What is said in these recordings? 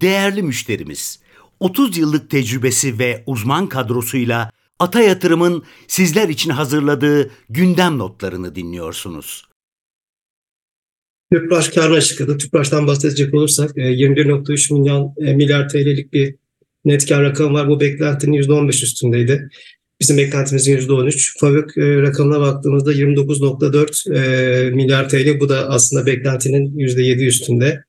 Değerli müşterimiz, 30 yıllık tecrübesi ve uzman kadrosuyla Ata Yatırım'ın sizler için hazırladığı gündem notlarını dinliyorsunuz. Tüpraş karlı açıkladı. Tüpraş'tan bahsedecek olursak 21.3 e, milyon e, milyar TL'lik bir net kar rakamı var. Bu beklentinin %15 üstündeydi. Bizim beklentimizin %13. Fabrik e, rakamına baktığımızda 29.4 milyar TL. Bu da aslında beklentinin %7 üstünde.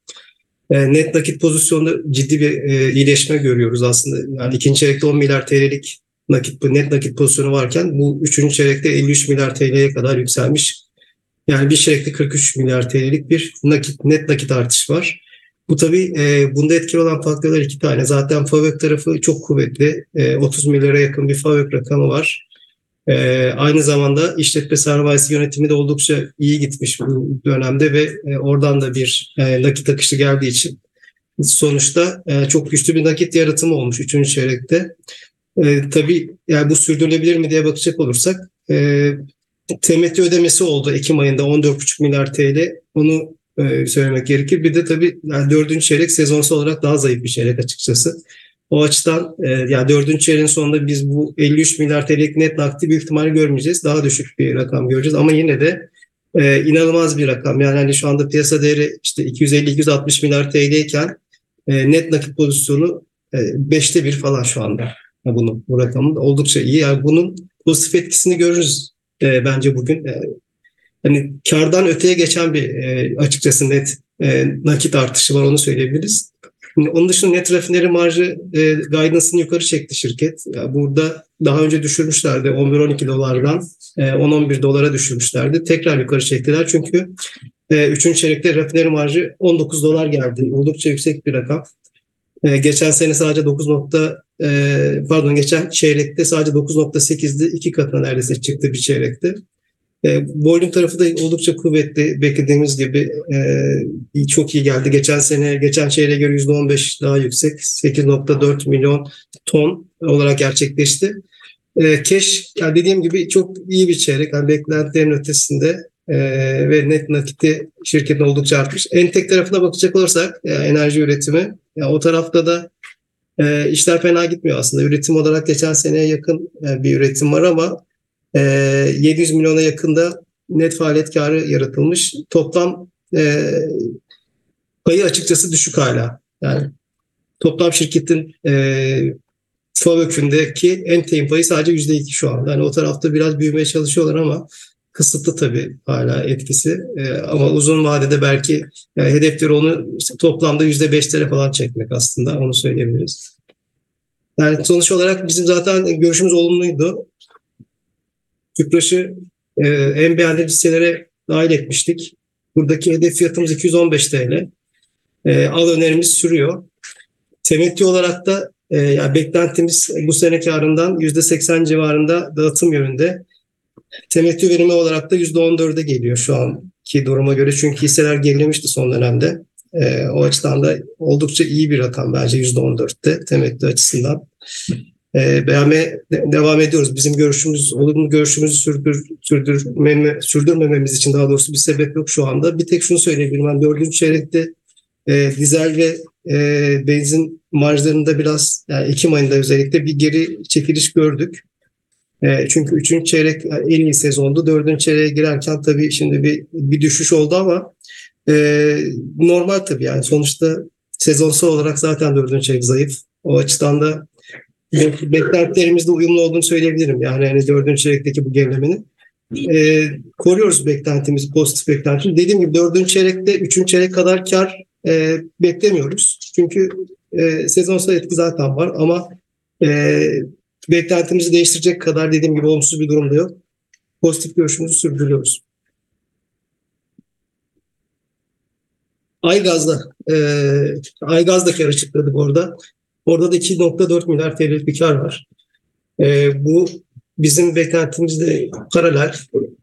Net nakit pozisyonunda ciddi bir iyileşme görüyoruz aslında. Yani ikinci çeyrekte 10 milyar TL'lik nakit net nakit pozisyonu varken bu üçüncü çeyrekte 53 milyar TL'ye kadar yükselmiş. Yani bir çeyrekte 43 milyar TL'lik bir nakit net nakit artış var. Bu tabii e, bunda etkili olan faktörler iki tane. Zaten FAVÖK tarafı çok kuvvetli. E, 30 milyara yakın bir FAVÖK rakamı var. E, aynı zamanda işletme sermayesi yönetimi de oldukça iyi gitmiş bu dönemde ve e, oradan da bir e, nakit akışı geldiği için sonuçta e, çok güçlü bir nakit yaratımı olmuş 3. çeyrekte. E, tabii yani bu sürdürülebilir mi diye bakacak olursak e, temettü ödemesi oldu Ekim ayında 14,5 milyar TL. Onu e, söylemek gerekir. Bir de tabii yani dördüncü çeyrek sezonsal olarak daha zayıf bir çeyrek açıkçası. O açıdan e, yani dördüncü çeyreğin sonunda biz bu 53 milyar TL'lik net nakdi büyük ihtimalle görmeyeceğiz. Daha düşük bir rakam göreceğiz ama yine de e, inanılmaz bir rakam. Yani hani şu anda piyasa değeri işte 250-260 milyar TL iken e, net nakit pozisyonu e, 5'te 1 falan şu anda bunun bu rakamın oldukça iyi. Yani bunun pozitif etkisini görürüz e, bence bugün. E, hani kardan öteye geçen bir e, açıkçası net e, nakit artışı var onu söyleyebiliriz. Onun dışında net rafineri marjı e, guidance'ını yukarı çekti şirket. Yani burada daha önce düşürmüşlerdi 11-12 dolardan e, 10-11 dolara düşürmüşlerdi. Tekrar yukarı çektiler çünkü e, üçüncü çeyrekte rafineri marjı 19 dolar geldi. Oldukça yüksek bir rakam. E, geçen sene sadece 9 nokta e, pardon geçen çeyrekte sadece 9.8'di. iki katına neredeyse çıktı bir çeyrekte. E, volüm tarafı da oldukça kuvvetli. Beklediğimiz gibi e, çok iyi geldi. Geçen sene, geçen çeyreğe göre %15 daha yüksek. 8.4 milyon ton olarak gerçekleşti. E, cash, yani dediğim gibi çok iyi bir çeyrek. Yani beklentilerin ötesinde e, ve net nakiti şirketin oldukça artmış. Entek tarafına bakacak olursak e, enerji üretimi, ya o tarafta da e, işler fena gitmiyor aslında. Üretim olarak geçen seneye yakın e, bir üretim var ama e, 700 milyona yakında net faaliyet karı yaratılmış. Toplam e, payı açıkçası düşük hala. Yani toplam şirketin e, FAVÖK'ündeki en teyin payı sadece %2 şu anda. Yani o tarafta biraz büyümeye çalışıyorlar ama kısıtlı tabii hala etkisi. E, ama uzun vadede belki yani hedefleri onu işte toplamda %5'lere falan çekmek aslında onu söyleyebiliriz. Yani sonuç olarak bizim zaten görüşümüz olumluydu. Tüpraş'ı e, en beğendiğimiz hisselere dahil etmiştik. Buradaki hedef fiyatımız 215 TL. E, al önerimiz sürüyor. Temettü olarak da e, yani beklentimiz bu sene karından %80 civarında dağıtım yönünde. Temettü verimi olarak da %14'e geliyor şu anki duruma göre. Çünkü hisseler gerilemişti son dönemde. E, o açıdan da oldukça iyi bir rakam bence %14'te temettü açısından. E, beğenmeye devam ediyoruz. Bizim görüşümüz, olumlu görüşümüzü sürdür, sürdürmeme, sürdürmememiz için daha doğrusu bir sebep yok şu anda. Bir tek şunu söyleyebilirim. Ben dördüncü çeyrekte e, dizel ve e, benzin marjlarında biraz yani Ekim ayında özellikle bir geri çekiliş gördük. E, çünkü üçüncü çeyrek en iyi sezondu. Dördüncü çeyreğe girerken tabii şimdi bir, bir düşüş oldu ama e, normal tabii yani sonuçta sezonsal olarak zaten dördüncü çeyrek zayıf. O açıdan da beklentilerimizle uyumlu olduğunu söyleyebilirim. Yani hani dördüncü çeyrekteki bu gerilemenin. E, koruyoruz beklentimizi, pozitif beklentimizi. Dediğim gibi dördüncü çeyrekte üçüncü çeyrek kadar kar e, beklemiyoruz. Çünkü e, sezonsal etki zaten var ama e, beklentimizi değiştirecek kadar dediğim gibi olumsuz bir durumda yok. Pozitif görüşümüzü sürdürüyoruz. Aygaz'da, e, Aygaz'da kar açıkladık orada. Orada da 2.4 milyar TL'lik bir kar var. E, bu bizim beklentimizde paralel.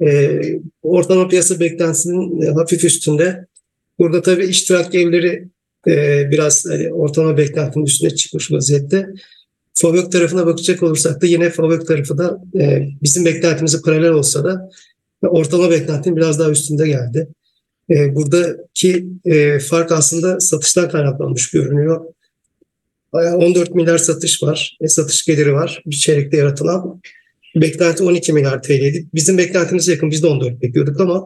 E, ortalama piyasa beklentisinin hafif üstünde. Burada tabii iştirak evleri e, biraz hani, ortalama beklentinin üstüne çıkmış vaziyette. Fabök tarafına bakacak olursak da yine Fabök tarafı da e, bizim beklentimize paralel olsa da ortalama beklentinin biraz daha üstünde geldi. E, buradaki e, fark aslında satıştan kaynaklanmış görünüyor. 14 milyar satış var. E, satış geliri var. Bir çeyrekte yaratılan. Beklenti 12 milyar TL'ydi. Bizim beklentimize yakın. Biz de 14 bekliyorduk ama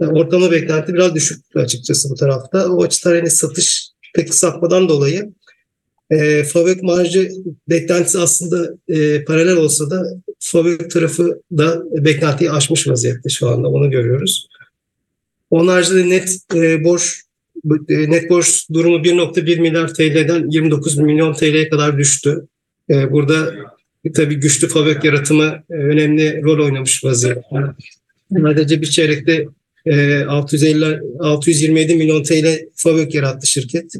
yani ortalama beklenti biraz düşük açıkçası bu tarafta. O açıdan hani satış pek sapmadan dolayı e, Favök marjı beklentisi aslında e, paralel olsa da Favök tarafı da beklentiyi aşmış vaziyette şu anda onu görüyoruz. Onun haricinde net e, borç e, net borç durumu 1.1 milyar TL'den 29 milyon TL'ye kadar düştü. E, burada tabii güçlü fabrik yaratımı e, önemli rol oynamış vaziyette. Sadece bir çeyrekte 650 627 milyon TL fabrik yarattı şirket.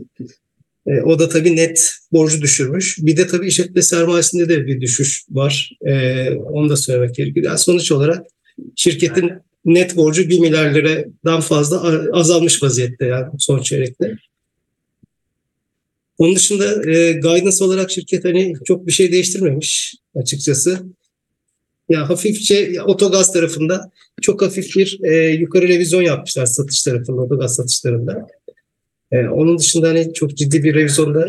O da tabii net borcu düşürmüş. Bir de tabii işletme sermayesinde de bir düşüş var. Onu da söylemek gerekiyor. Yani sonuç olarak şirketin net borcu 1 milyar liradan fazla azalmış vaziyette yani son çeyrekte. Onun dışında e, guidance olarak şirket hani çok bir şey değiştirmemiş açıkçası. Ya hafifçe otogaz tarafında çok hafif bir e, yukarı revizyon yapmışlar satış tarafında, otogaz satışlarında. E, onun dışında hani çok ciddi bir revizyonda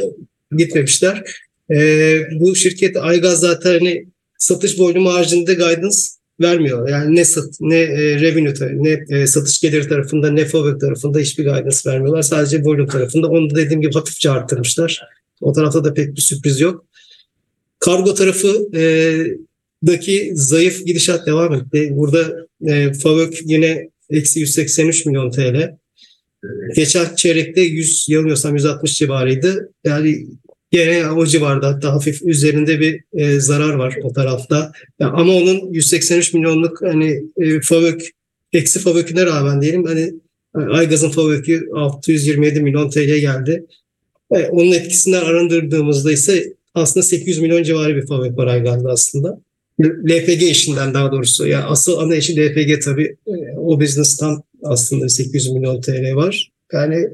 gitmemişler. E, bu şirket Aygaz zaten hani satış boynumu haricinde guidance vermiyor. Yani ne sat, ne e, revenue ne e, satış geliri tarafında ne FOBEC tarafında hiçbir guidance vermiyorlar. Sadece volume tarafında. Onu da dediğim gibi hafifçe arttırmışlar. O tarafta da pek bir sürpriz yok. Kargo tarafı e, daki zayıf gidişat devam etti. Burada e, FAVÖK yine eksi 183 milyon TL. Geçen çeyrekte 100 yanılmıyorsam 160 civarıydı. Yani Gene o civarda hatta hafif üzerinde bir e, zarar var o tarafta. Ya, ama onun 183 milyonluk hani e, fabrik eksi fabrikine rağmen diyelim hani Aygaz'ın fabriki 627 milyon TL geldi. E, onun etkisinden arındırdığımızda ise aslında 800 milyon civarı bir fabrik var Aygaz'da aslında. LPG işinden daha doğrusu. Yani asıl ana işi LPG tabii. E, o business'tan aslında 800 milyon TL var. Yani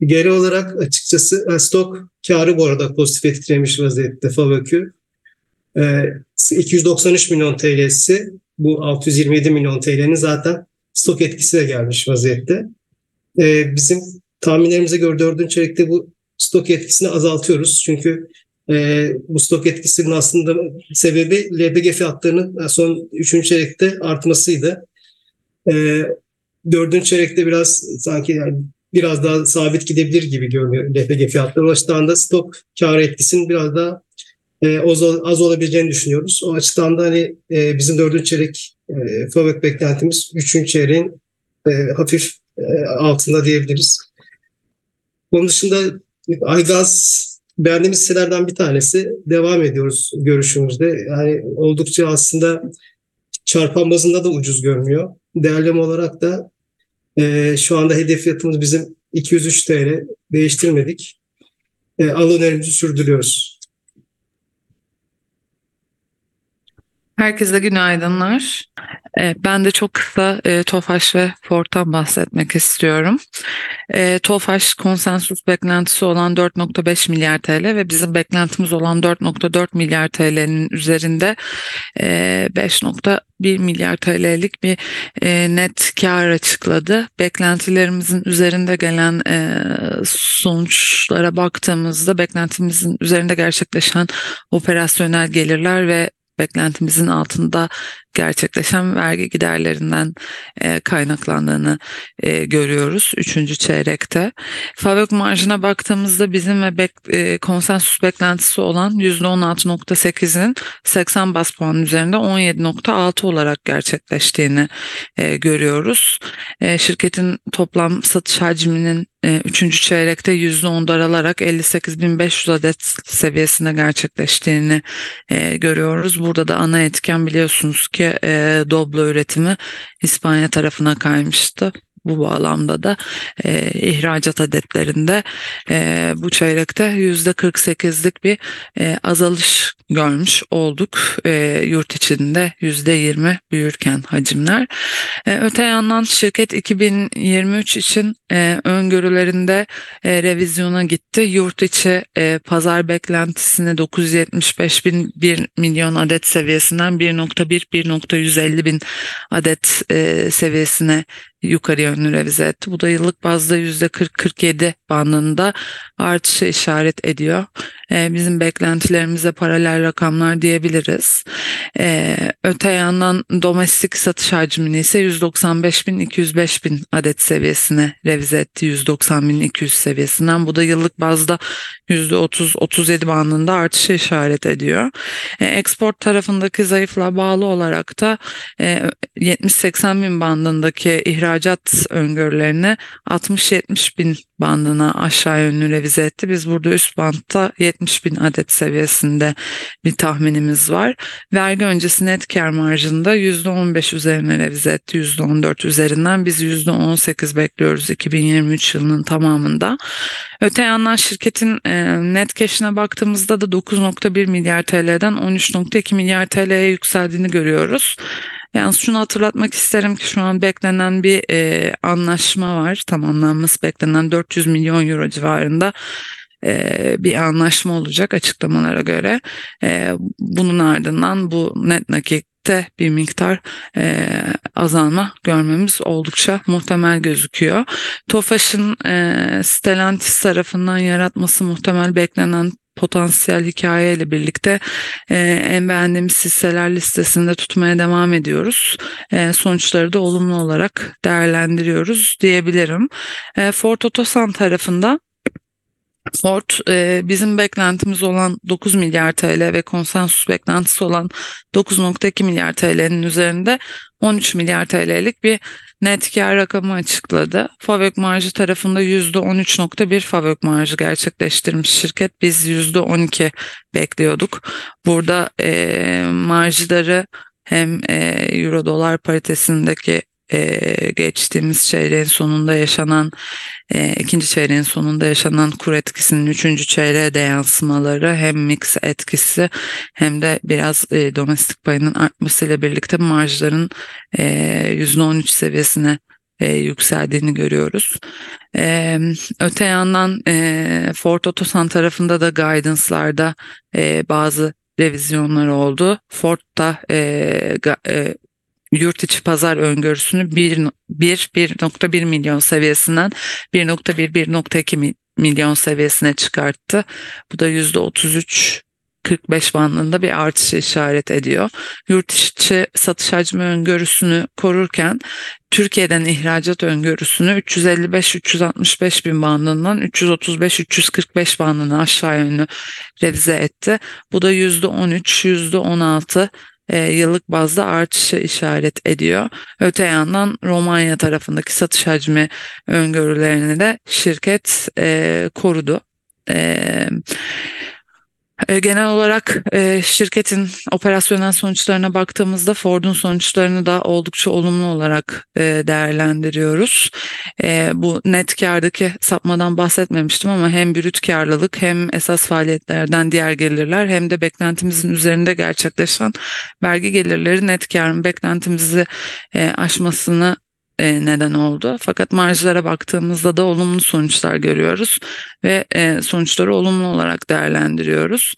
Geri olarak açıkçası e, stok karı bu arada pozitif etkilemiş vaziyette Favök'ü. 293 milyon TL'si bu 627 milyon TL'nin zaten stok etkisi de gelmiş vaziyette. E, bizim tahminlerimize göre dördüncü çeyrekte bu stok etkisini azaltıyoruz. Çünkü e, bu stok etkisinin aslında sebebi LPG fiyatlarının son üçüncü çeyrekte artmasıydı. Dördüncü çeyrekte biraz sanki yani biraz daha sabit gidebilir gibi görünüyor LPG fiyatları. O açıdan da stok kar etkisinin biraz daha e, az, olabileceğini düşünüyoruz. O açıdan da hani e, bizim dördüncü çeyrek e, fabrik beklentimiz üçüncü çeyreğin e, hafif e, altında diyebiliriz. Onun dışında Aygaz beğendiğimiz hisselerden bir tanesi. Devam ediyoruz görüşümüzde. Yani oldukça aslında çarpan bazında da ucuz görünüyor. Değerleme olarak da e, şu anda hedef fiyatımız bizim 203 TL. Değiştirmedik. E, al önerimizi sürdürüyoruz. Herkese günaydınlar. Ee, ben de çok kısa e, TOFAŞ ve Ford'tan bahsetmek istiyorum. E, TOFAŞ konsensus beklentisi olan 4.5 milyar TL ve bizim beklentimiz olan 4.4 milyar TL'nin üzerinde e, 5.1 milyar TL'lik bir e, net kar açıkladı. Beklentilerimizin üzerinde gelen e, sonuçlara baktığımızda beklentimizin üzerinde gerçekleşen operasyonel gelirler ve beklentimizin altında gerçekleşen vergi giderlerinden e, kaynaklandığını e, görüyoruz 3. çeyrekte. Fabrik marjına baktığımızda bizim ve bek, e, konsensus beklentisi olan %16.8'in 80 bas puan üzerinde 17.6 olarak gerçekleştiğini e, görüyoruz. Şirketin toplam satış hacminin üçüncü çeyrekte %10 daralarak 58.500 adet seviyesinde gerçekleştiğini görüyoruz. Burada da ana etken biliyorsunuz ki ki e, Doblo üretimi İspanya tarafına kaymıştı. Bu bağlamda da e, ihracat adetlerinde e, bu çeyrekte yüzde 48'lik bir e, azalış görmüş olduk. E, yurt içinde yüzde 20 büyürken hacimler. E, öte yandan şirket 2023 için e, öngörülerinde e, revizyona gitti. Yurt içi e, pazar beklentisini 975 bin 1 milyon adet seviyesinden 1.1-1.150 bin adet e, seviyesine yukarı yönlü revize etti. Bu da yıllık bazda %40-47 bandında artışa işaret ediyor. E, bizim beklentilerimize paralel rakamlar diyebiliriz. E, öte yandan domestik satış hacmini ise 195 bin 205 bin adet seviyesine revize etti 190 bin 200 seviyesinden. Bu da yıllık bazda %30-37 bandında artışa işaret ediyor. E, export tarafındaki zayıflığa bağlı olarak da e, 70-80 bin bandındaki ihracat öngörülerini 60-70 bin bandına aşağı yönlü revize etti. Biz burada üst bantta 70 bin adet seviyesinde bir tahminimiz var. Vergi öncesi net kar marjında %15 üzerine revize etti. %14 üzerinden biz %18 bekliyoruz 2023 yılının tamamında. Öte yandan şirketin e, net cash'ine baktığımızda da 9.1 milyar TL'den 13.2 milyar TL'ye yükseldiğini görüyoruz. Yalnız şunu hatırlatmak isterim ki şu an beklenen bir e, anlaşma var. Tamamlanması beklenen 400 milyon euro civarında e, bir anlaşma olacak açıklamalara göre. E, bunun ardından bu net nakitte bir miktar e, azalma görmemiz oldukça muhtemel gözüküyor. TOFAŞ'ın e, Stellantis tarafından yaratması muhtemel beklenen potansiyel hikayeyle birlikte e, en beğendiğimiz hisseler listesinde tutmaya devam ediyoruz. E, sonuçları da olumlu olarak değerlendiriyoruz diyebilirim. E, Ford Otosan tarafında Ford e, bizim beklentimiz olan 9 milyar TL ve konsensus beklentisi olan 9.2 milyar TL'nin üzerinde 13 milyar TL'lik bir net kar rakamı açıkladı. Favök marjı tarafında %13.1 favök marjı gerçekleştirmiş şirket. Biz %12 bekliyorduk. Burada e, marjları hem e, euro dolar paritesindeki e, geçtiğimiz çeyreğin sonunda yaşanan e, ikinci çeyreğin sonunda yaşanan kur etkisinin üçüncü çeyreğe de yansımaları hem mix etkisi hem de biraz e, domestik payının artmasıyla birlikte marjların e, %13 seviyesine e, yükseldiğini görüyoruz. E, öte yandan e, Ford Otosan tarafında da guidance'larda e, bazı revizyonlar oldu. Ford da e, e, yurt içi pazar öngörüsünü 1.1 milyon seviyesinden 1.1-1.2 milyon seviyesine çıkarttı. Bu da %33 45 bandında bir artışa işaret ediyor. Yurt içi satış hacmi öngörüsünü korurken Türkiye'den ihracat öngörüsünü 355-365 bin bandından 335-345 bandına aşağı yönlü revize etti. Bu da %13, %16 e, yıllık bazda artışa işaret ediyor. Öte yandan Romanya tarafındaki satış hacmi öngörülerini de şirket e, korudu. E, e, genel olarak e, şirketin operasyonel sonuçlarına baktığımızda Ford'un sonuçlarını da oldukça olumlu olarak e, değerlendiriyoruz. Bu net kardaki sapmadan bahsetmemiştim ama hem brüt karlılık hem esas faaliyetlerden diğer gelirler hem de beklentimizin üzerinde gerçekleşen vergi gelirleri net karın beklentimizi aşmasını e, neden oldu. Fakat marjlara baktığımızda da olumlu sonuçlar görüyoruz ve e, sonuçları olumlu olarak değerlendiriyoruz.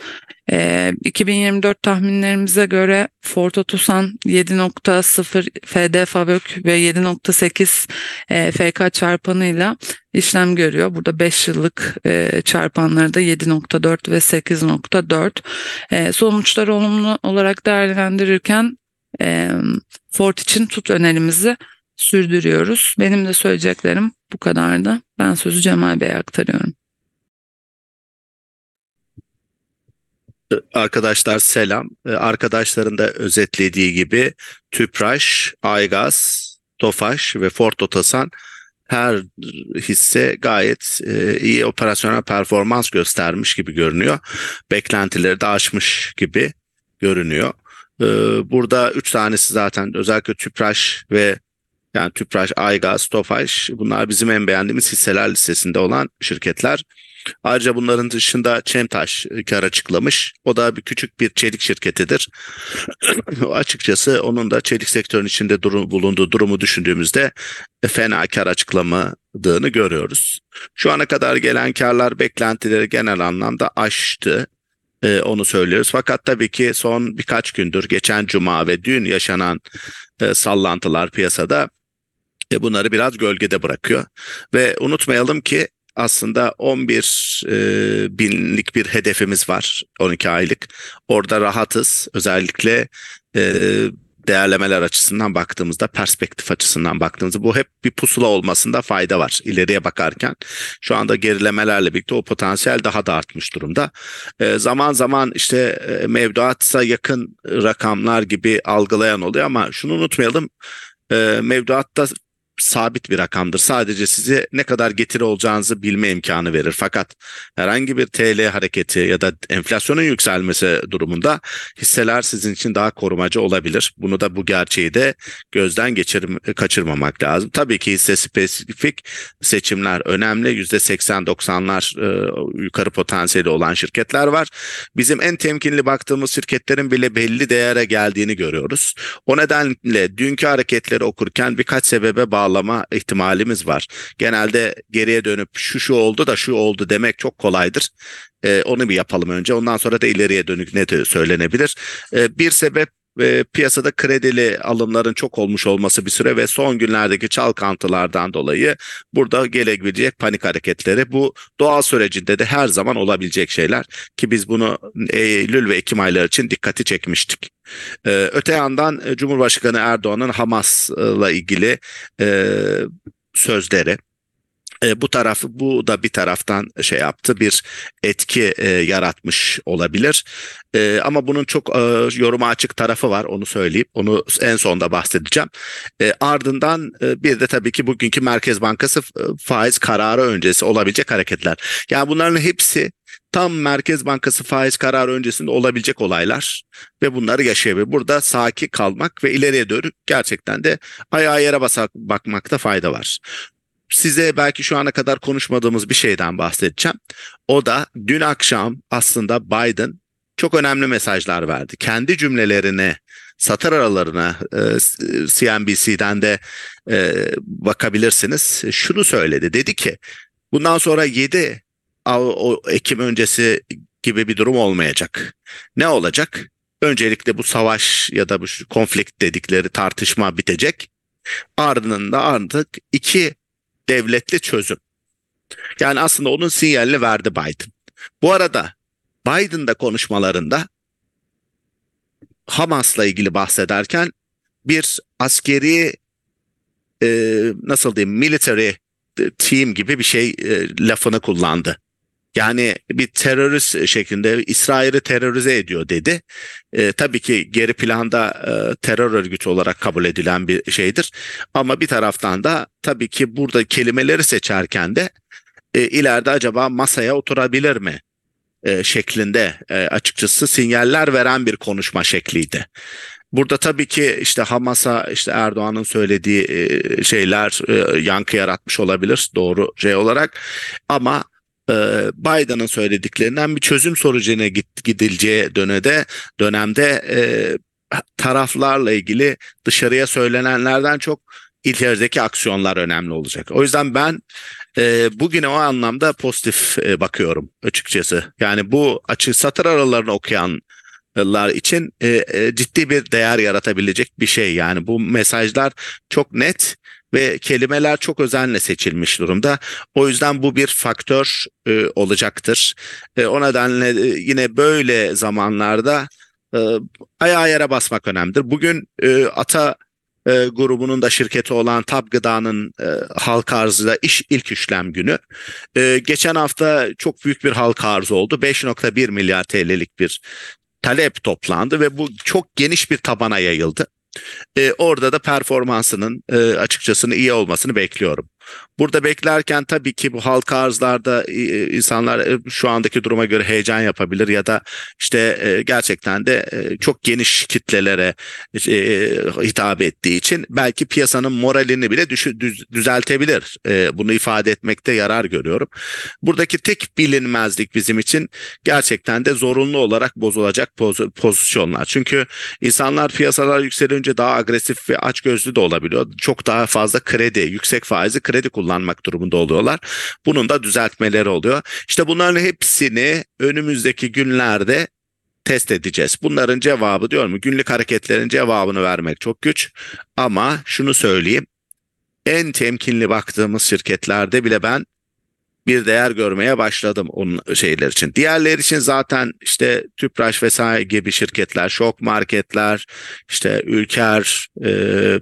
2024 e, tahminlerimize göre Ford Otosan 7.0 FD Favök ve 7.8 FK çarpanıyla işlem görüyor. Burada 5 yıllık çarpanları da 7.4 ve 8.4. Sonuçları olumlu olarak değerlendirirken Ford için tut önerimizi sürdürüyoruz. Benim de söyleyeceklerim bu kadardı. Ben sözü Cemal Bey'e aktarıyorum. Arkadaşlar selam. Ee, arkadaşların da özetlediği gibi Tüpraş, Aygaz, Tofaş ve Ford Otosan her hisse gayet e, iyi operasyonel performans göstermiş gibi görünüyor. Beklentileri de aşmış gibi görünüyor. Ee, burada üç tanesi zaten özellikle Tüpraş ve yani Tüpraş, Aygaz, Tofaş bunlar bizim en beğendiğimiz hisseler listesinde olan şirketler. Ayrıca bunların dışında Çemtaş kar açıklamış. O da bir küçük bir çelik şirketidir. Açıkçası onun da çelik sektörün içinde durum, bulunduğu durumu düşündüğümüzde fena kar açıklamadığını görüyoruz. Şu ana kadar gelen karlar beklentileri genel anlamda aştı. Ee, onu söylüyoruz. Fakat tabii ki son birkaç gündür geçen cuma ve dün yaşanan e, sallantılar piyasada e, bunları biraz gölgede bırakıyor. Ve unutmayalım ki aslında 11 e, binlik bir hedefimiz var 12 aylık. Orada rahatız. Özellikle e, değerlemeler açısından baktığımızda, perspektif açısından baktığımızda bu hep bir pusula olmasında fayda var ileriye bakarken. Şu anda gerilemelerle birlikte o potansiyel daha da artmış durumda. E, zaman zaman işte e, mevduatsa yakın rakamlar gibi algılayan oluyor ama şunu unutmayalım. E, mevduatta sabit bir rakamdır. Sadece size ne kadar getiri olacağınızı bilme imkanı verir. Fakat herhangi bir TL hareketi ya da enflasyonun yükselmesi durumunda hisseler sizin için daha korumacı olabilir. Bunu da bu gerçeği de gözden geçirim, kaçırmamak lazım. Tabii ki hisse spesifik seçimler önemli. %80-90'lar e, yukarı potansiyeli olan şirketler var. Bizim en temkinli baktığımız şirketlerin bile belli değere geldiğini görüyoruz. O nedenle dünkü hareketleri okurken birkaç sebebe bağlı bağlama ihtimalimiz var. Genelde geriye dönüp şu şu oldu da şu oldu demek çok kolaydır. Ee, onu bir yapalım önce. Ondan sonra da ileriye dönük ne söylenebilir? Ee, bir sebep e, piyasada kredili alımların çok olmuş olması bir süre ve son günlerdeki çalkantılardan dolayı burada gelebilecek panik hareketleri bu doğal sürecinde de her zaman olabilecek şeyler ki biz bunu Eylül ve Ekim ayları için dikkati çekmiştik. Ee, öte yandan e, Cumhurbaşkanı Erdoğan'ın Hamas'la ilgili e, sözleri e, bu tarafı bu da bir taraftan şey yaptı bir etki e, yaratmış olabilir. E, ama bunun çok e, yoruma açık tarafı var onu söyleyeyim. Onu en sonda bahsedeceğim. E, ardından e, bir de tabii ki bugünkü Merkez Bankası e, faiz kararı öncesi olabilecek hareketler. Yani bunların hepsi tam Merkez Bankası faiz kararı öncesinde olabilecek olaylar ve bunları yaşayabilir. Burada sakin kalmak ve ileriye doğru gerçekten de ayağa yere basak bakmakta fayda var size belki şu ana kadar konuşmadığımız bir şeyden bahsedeceğim. O da dün akşam aslında Biden çok önemli mesajlar verdi. Kendi cümlelerine, satır aralarına e, CNBC'den de e, bakabilirsiniz. Şunu söyledi. Dedi ki bundan sonra 7 o Ekim öncesi gibi bir durum olmayacak. Ne olacak? Öncelikle bu savaş ya da bu konflikt dedikleri tartışma bitecek. Ardından da artık iki devletli çözüm. Yani aslında onun sinyalini verdi Biden. Bu arada Biden da konuşmalarında Hamas'la ilgili bahsederken bir askeri e, nasıl diyeyim military team gibi bir şey e, lafını kullandı. Yani bir terörist şeklinde İsrail'i terörize ediyor dedi. E, tabii ki geri planda e, terör örgütü olarak kabul edilen bir şeydir. Ama bir taraftan da tabii ki burada kelimeleri seçerken de e, ileride acaba masaya oturabilir mi? E, şeklinde e, açıkçası sinyaller veren bir konuşma şekliydi. Burada tabii ki işte Hamas'a işte Erdoğan'ın söylediği e, şeyler e, yankı yaratmış olabilir doğru şey olarak ama Biden'ın söylediklerinden bir çözüm sorucuna gidileceği dönede dönemde e, taraflarla ilgili dışarıya söylenenlerden çok içerideki aksiyonlar önemli olacak. O yüzden ben e, bugüne o anlamda pozitif e, bakıyorum açıkçası. Yani bu açık satır aralarını okuyanlar için ciddi bir değer yaratabilecek bir şey. Yani bu mesajlar çok net ve kelimeler çok özenle seçilmiş durumda. O yüzden bu bir faktör e, olacaktır. E, o nedenle e, yine böyle zamanlarda e, ayağa yere basmak önemlidir. Bugün e, Ata e, grubunun da şirketi olan Tab Gıda'nın e, halka arzıyla iş ilk işlem günü. E, geçen hafta çok büyük bir halka arz oldu. 5.1 milyar TL'lik bir talep toplandı ve bu çok geniş bir tabana yayıldı. E, orada da performansının e, açıkçası iyi olmasını bekliyorum. Burada beklerken tabii ki bu halka arzlarda e, insanlar e, şu andaki duruma göre heyecan yapabilir ya da işte e, gerçekten de çok geniş kitlelere hitap ettiği için belki piyasanın moralini bile düzeltebilir. Bunu ifade etmekte yarar görüyorum. Buradaki tek bilinmezlik bizim için gerçekten de zorunlu olarak bozulacak pozisyonlar. Çünkü insanlar piyasalar yükselince daha agresif ve açgözlü de olabiliyor. Çok daha fazla kredi, yüksek faizi kredi kredi kullanmak durumunda oluyorlar. Bunun da düzeltmeleri oluyor. İşte bunların hepsini önümüzdeki günlerde test edeceğiz. Bunların cevabı diyorum günlük hareketlerin cevabını vermek çok güç. Ama şunu söyleyeyim. En temkinli baktığımız şirketlerde bile ben bir değer görmeye başladım onun şeyler için. Diğerler için zaten işte Tüpraş vesaire gibi şirketler, şok marketler, işte Ülker, e,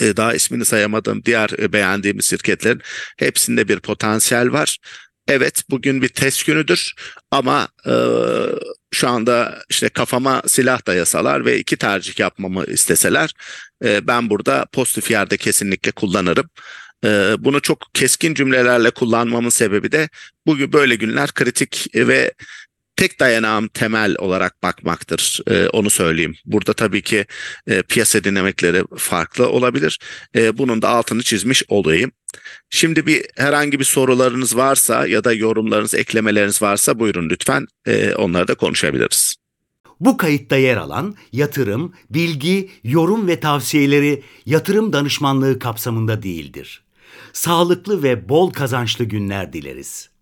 e, daha ismini sayamadığım diğer e, beğendiğimiz şirketlerin hepsinde bir potansiyel var. Evet bugün bir test günüdür ama e, şu anda işte kafama silah dayasalar ve iki tercih yapmamı isteseler e, ben burada pozitif yerde kesinlikle kullanırım. E, bunu çok keskin cümlelerle kullanmamın sebebi de bugün böyle günler kritik ve tek dayanağım temel olarak bakmaktır. E, onu söyleyeyim. Burada tabii ki e, piyasa dinamikleri farklı olabilir. E, bunun da altını çizmiş olayım. Şimdi bir herhangi bir sorularınız varsa ya da yorumlarınız, eklemeleriniz varsa buyurun lütfen. E, onları da konuşabiliriz. Bu kayıtta yer alan yatırım, bilgi, yorum ve tavsiyeleri yatırım danışmanlığı kapsamında değildir. Sağlıklı ve bol kazançlı günler dileriz.